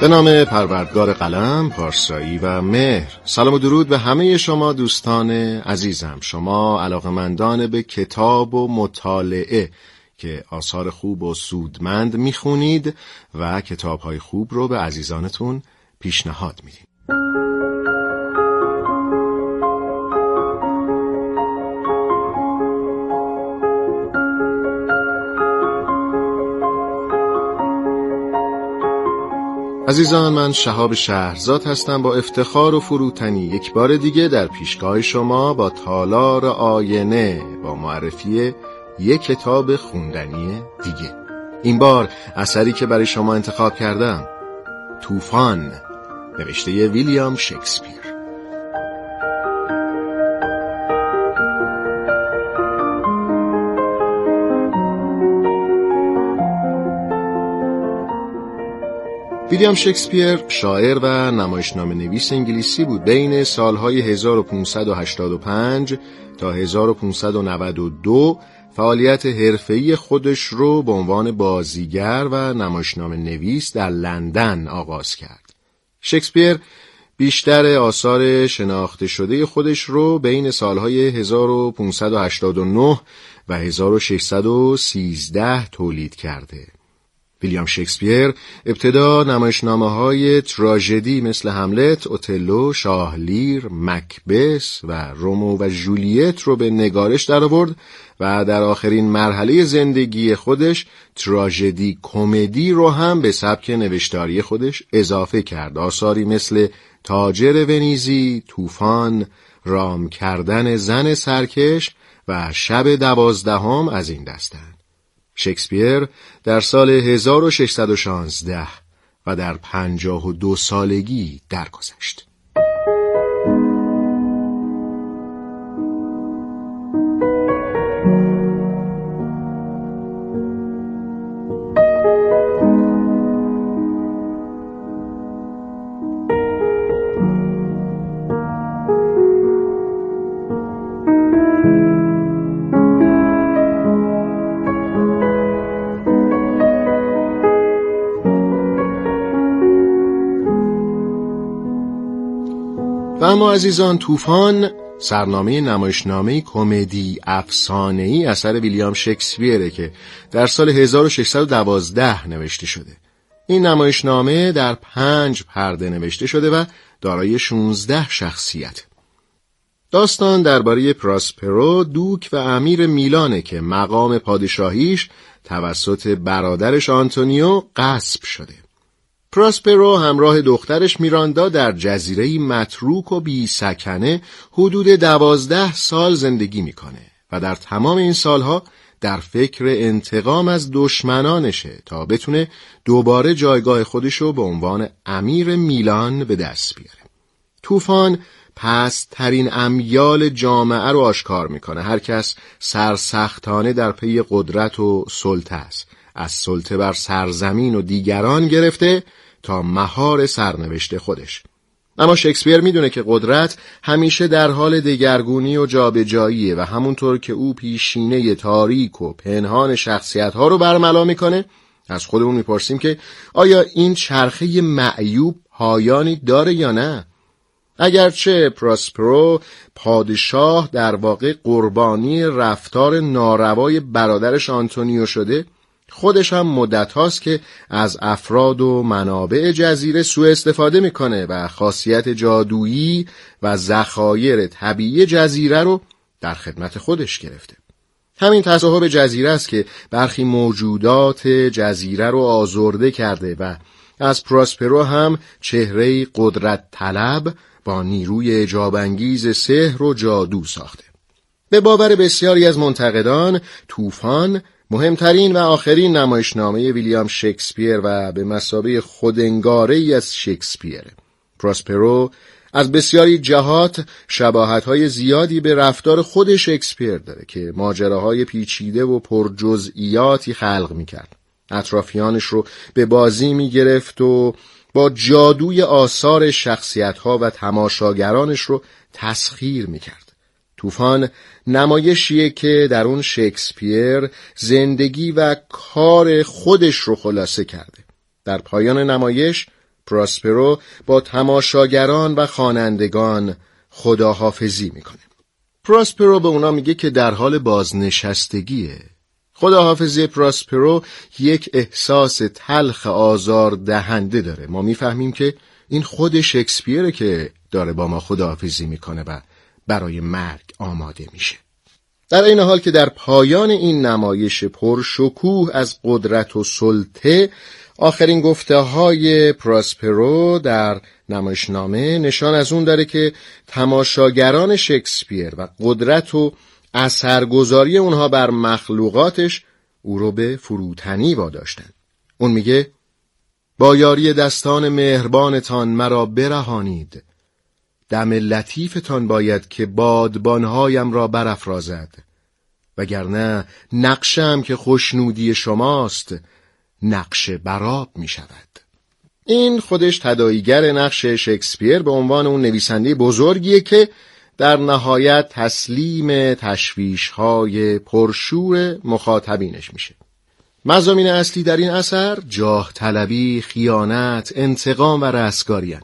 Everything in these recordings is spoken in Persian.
به نام پروردگار قلم، پارسایی و مهر. سلام و درود به همه شما دوستان عزیزم. شما علاقمندان به کتاب و مطالعه که آثار خوب و سودمند می‌خونید و کتابهای خوب رو به عزیزانتون پیشنهاد میدیم. عزیزان من شهاب شهرزاد هستم با افتخار و فروتنی. یک بار دیگه در پیشگاه شما با تالار آینه با معرفی یک کتاب خوندنی دیگه. این بار اثری که برای شما انتخاب کردم طوفان نوشته ویلیام شکسپیر. ویلیام شکسپیر شاعر و نمایشنامه نویس انگلیسی بود بین سالهای 1585 تا 1592 فعالیت حرفه‌ای خودش رو به عنوان بازیگر و نمایشنامه نویس در لندن آغاز کرد. شکسپیر بیشتر آثار شناخته شده خودش رو بین سالهای 1589 و 1613 تولید کرده. ویلیام شکسپیر ابتدا نمایشنامه های تراژدی مثل هملت، اوتلو، شاهلیر، مکبس و رومو و جولیت رو به نگارش درآورد و در آخرین مرحله زندگی خودش تراژدی کمدی رو هم به سبک نوشتاری خودش اضافه کرد. آثاری مثل تاجر ونیزی، طوفان، رام کردن زن سرکش و شب دوازدهم از این دستند. شکسپیر در سال 1616 و در پنجاه و دو سالگی درگذشت. و اما عزیزان طوفان سرنامه نمایشنامه کمدی افسانه ای اثر ویلیام شکسپیره که در سال 1612 نوشته شده. این نمایشنامه در پنج پرده نوشته شده و دارای 16 شخصیت. داستان درباره پراسپرو دوک و امیر میلانه که مقام پادشاهیش توسط برادرش آنتونیو غصب شده. پراسپرو همراه دخترش میراندا در جزیره متروک و بی سکنه حدود دوازده سال زندگی می‌کنه و در تمام این سالها در فکر انتقام از دشمنانشه تا بتونه دوباره جایگاه خودشو به عنوان امیر میلان به دست بیاره. طوفان پس ترین امیال جامعه رو آشکار می‌کنه. هر کس سرسختانه در پی قدرت و سلطه است. از سلطه بر سرزمین و دیگران گرفته تا مهار سرنوشت خودش. اما شکسپیر می‌دونه که قدرت همیشه در حال دگرگونی و جابجاییه و همونطور که او پیشینه تاریک و پنهان شخصیت ها رو برملا می‌کنه از خودمون می‌پرسیم که آیا این چرخه معیوب پایانی داره یا نه؟ اگرچه پراسپرو پادشاه در واقع قربانی رفتار ناروای برادرش آنتونیو شده خودش هم مدت هاست که از افراد و منابع جزیره سوء استفاده می‌کنه و خاصیت جادویی و ذخایر طبیعی جزیره رو در خدمت خودش گرفته. همین تصاحب جزیره است که برخی موجودات جزیره رو آزرده کرده و از پراسپرو هم چهره قدرت طلب با نیروی جابنگیز سحر و جادو ساخته. به باور بسیاری از منتقدان طوفان مهمترین و آخرین نمایشنامه ویلیام شکسپیر و به مسابه خودنگاره از شکسپیر. پراسپرو از بسیاری جهات های زیادی به رفتار خود شکسپیر داره که ماجراهای پیچیده و پرجزئیاتی خلق می‌کرد. اطرافیانش رو به بازی می‌گرفت و با جادوی آثار ها و تماشاگرانش رو تسخیر می‌کرد. طوفان نمایشیه که در اون شکسپیر زندگی و کار خودش رو خلاصه کرده. در پایان نمایش پراسپرو با تماشاگران و خوانندگان خداحافظی می‌کنه. پراسپرو به اونا میگه که در حال بازنشستگیه. خداحافظی پراسپرو یک احساس تلخ آزار دهنده داره. ما می‌فهمیم که این خود شکسپیره که داره با ما خداحافظی می‌کنه و برای مرگ آماده میشه. در این حال که در پایان این نمایش پرشکوه از قدرت و سلطه آخرین گفته های پراسپرو در نمایشنامه نشان از اون داره که تماشاگران شکسپیر و قدرت و اثرگذاری اونها بر مخلوقاتش او رو به فروتنی واداشتن. اون میگه با یاری دستان مهربانتان مرا برهانید. دم لطیفتان باید که بادبانهایم را برافرازد. وگرنه نقشم که خوشنودی شماست نقش براب می شود این خودش تداییگر نقش شکسپیر به عنوان اون نویسنده بزرگیه که در نهایت تسلیم تشویش های پرشور مخاطبینش میشه. مزامین اصلی در این اثر جاه طلبی، خیانت، انتقام و رستگاری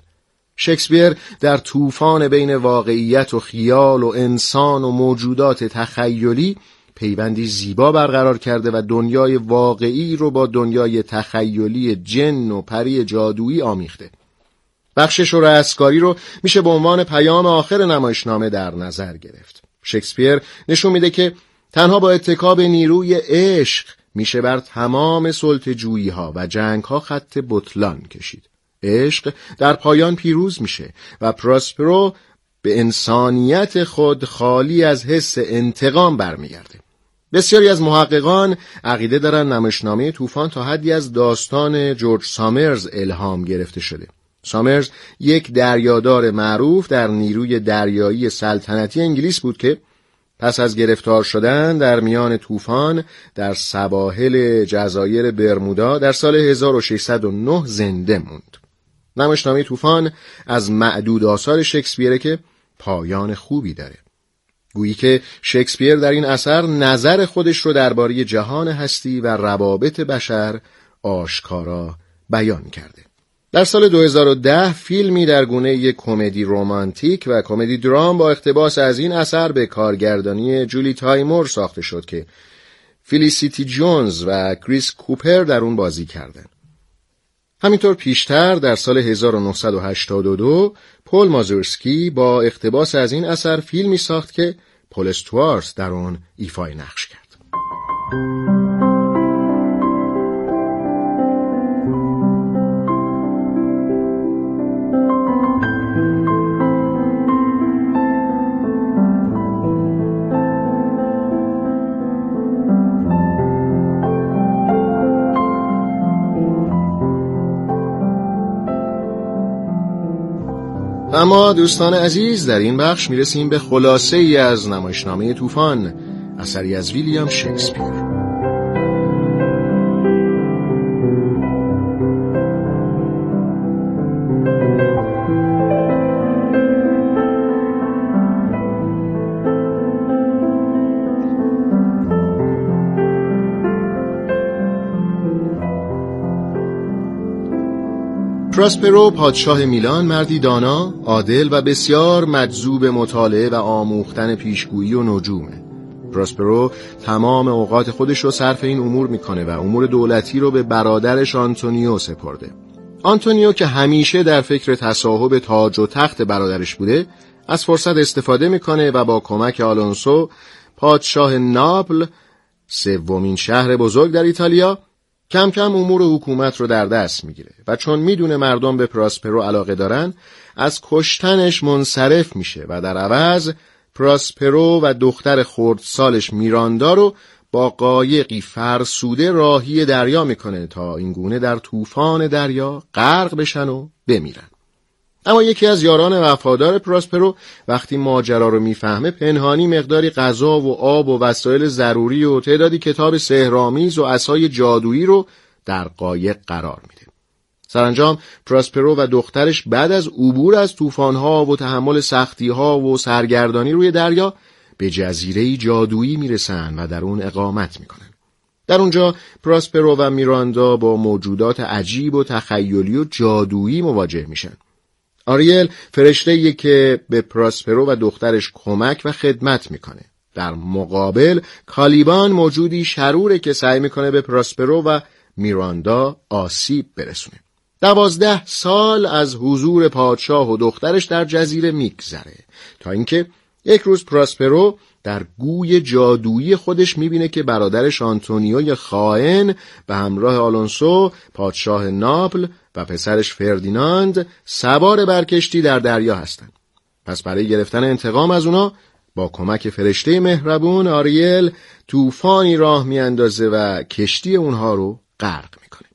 شکسپیر در طوفان بین واقعیت و خیال و انسان و موجودات تخیلی پیوندی زیبا برقرار کرده و دنیای واقعی رو با دنیای تخیلی جن و پری جادویی آمیخته. بخشش و رستگاری رو میشه به عنوان پیام آخر نمایشنامه در نظر گرفت. شکسپیر نشون میده که تنها با اتکاب نیروی عشق میشه بر تمام سلطجویی ها و جنگ ها خط بطلان کشید. عشق در پایان پیروز میشه و پراسپرو به انسانیت خود خالی از حس انتقام برمیگرده. بسیاری از محققان عقیده دارن نمایشنامه طوفان تا حدی از داستان جورج سامرز الهام گرفته شده. سامرز یک دریادار معروف در نیروی دریایی سلطنتی انگلیس بود که پس از گرفتار شدن در میان طوفان در سواحل جزایر برمودا در سال 1609 زنده موند. نمایشنامه طوفان از معدود آثار شکسپیره که پایان خوبی داره. گویی که شکسپیر در این اثر نظر خودش رو درباره جهان هستی و روابط بشر آشکارا بیان کرده. در سال 2010 فیلمی در گونه کمدی رومانتیک و کمدی درام با اقتباس از این اثر به کارگردانی جولی تایمور ساخته شد که فیلیسیتی جونز و کریس کوپر در اون بازی کردند. همینطور پیشتر در سال 1982 پل مازورسکی با اقتباس از این اثر فیلمی ساخت که پل استوارس در آن ایفای نقش کرد. اما دوستان عزیز در این بخش می‌رسیم به خلاصه ای از نمایشنامه طوفان اثری از ویلیام شکسپیر. پراسپرو پادشاه میلان مردی دانا، عادل و بسیار مجذوب مطالعه و آموختن پیشگویی و نجومه. پراسپرو تمام اوقات خودش رو صرف این امور می‌کنه و امور دولتی رو به برادرش آنتونیو سپرده. آنتونیو که همیشه در فکر تصاحب تاج و تخت برادرش بوده، از فرصت استفاده می‌کنه و با کمک آلونسو پادشاه ناپل سومین شهر بزرگ در ایتالیا کم کم امور حکومت رو در دست می‌گیره و چون می‌دونه مردم به پراسپرو علاقه دارن از کشتنش منصرف میشه و در عوض پراسپرو و دختر خردسالش میراندا رو با قایقی فرسوده راهی دریا می‌کنه تا اینگونه در طوفان دریا غرق بشن و بمیرن. اما یکی از یاران وفادار پراسپرو وقتی ماجرا رو می‌فهمه پنهانی مقداری غذا و آب و وسایل ضروری و تعدادی کتاب سهرامیز و اسای جادویی رو در قایق قرار میده. سرانجام پراسپرو و دخترش بعد از عبور از طوفان‌ها و تحمل سختی‌ها و سرگردانی روی دریا به جزیره جادویی می‌رسن و در اون اقامت می‌کنن. در اونجا پراسپرو و میراندا با موجودات عجیب و تخیلی و جادویی مواجه میشن. آریل فرشته که به پراسپرو و دخترش کمک و خدمت می‌کنه. در مقابل کالیبان موجودی شروره که سعی می‌کنه به پراسپرو و میراندا آسیب برسونه. دوازده سال از حضور پادشاه و دخترش در جزیره میگذره تا اینکه یک روز پراسپرو در گوی جادویی خودش می‌بینه که برادرش آنتونیوی خائن به همراه آلونسو پادشاه ناپل و پسرش فردیناند سوار برکشتی در دریا هستند. پس برای گرفتن انتقام از اونا با کمک فرشته مهربون آریل طوفانی راه میاندازه و کشتی اونها رو غرق می‌کنه.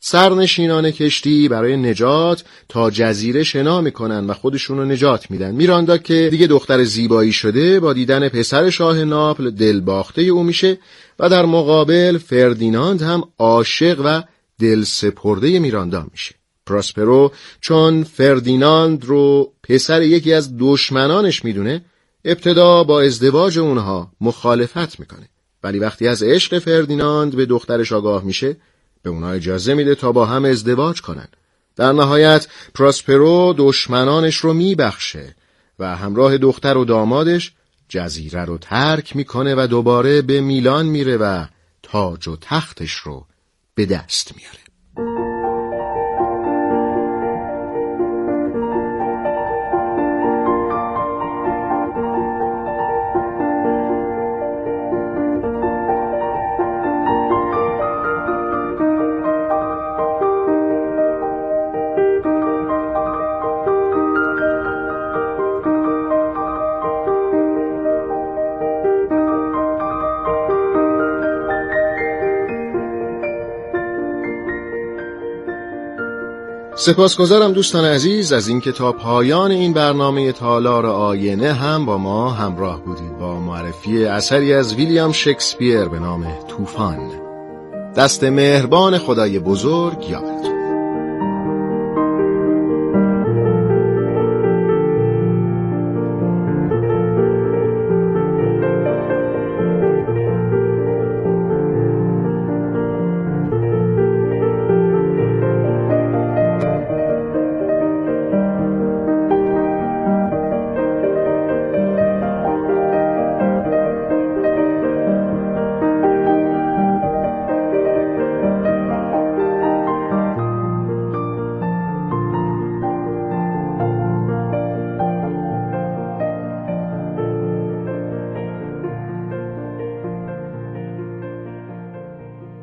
سرنشینان کشتی برای نجات تا جزیره شنا می‌کنن و خودشون رو نجات میدن. میراندا که دیگه دختر زیبایی شده با دیدن پسر شاه ناپل دلباخته او میشه و در مقابل فردیناند هم عاشق و دل سپرده میراندا میشه. پراسپرو چون فردیناند رو پسر یکی از دشمنانش می‌دونه ابتدا با ازدواج اونها مخالفت می‌کنه. ولی وقتی از عشق فردیناند به دخترش آگاه میشه به اونها اجازه میده تا با هم ازدواج کنن. در نهایت پراسپرو دشمنانش رو میبخشه و همراه دختر و دامادش جزیره رو ترک می‌کنه و دوباره به میلان میره و تاج و تختش رو به دست میاره. سپاسگزارم دوستان عزیز از اینکه تا پایان این برنامه تالار آینه هم با ما همراه بودید با معرفی اثری از ویلیام شکسپیر به نام طوفان. دست مهربان خدای بزرگ یادتون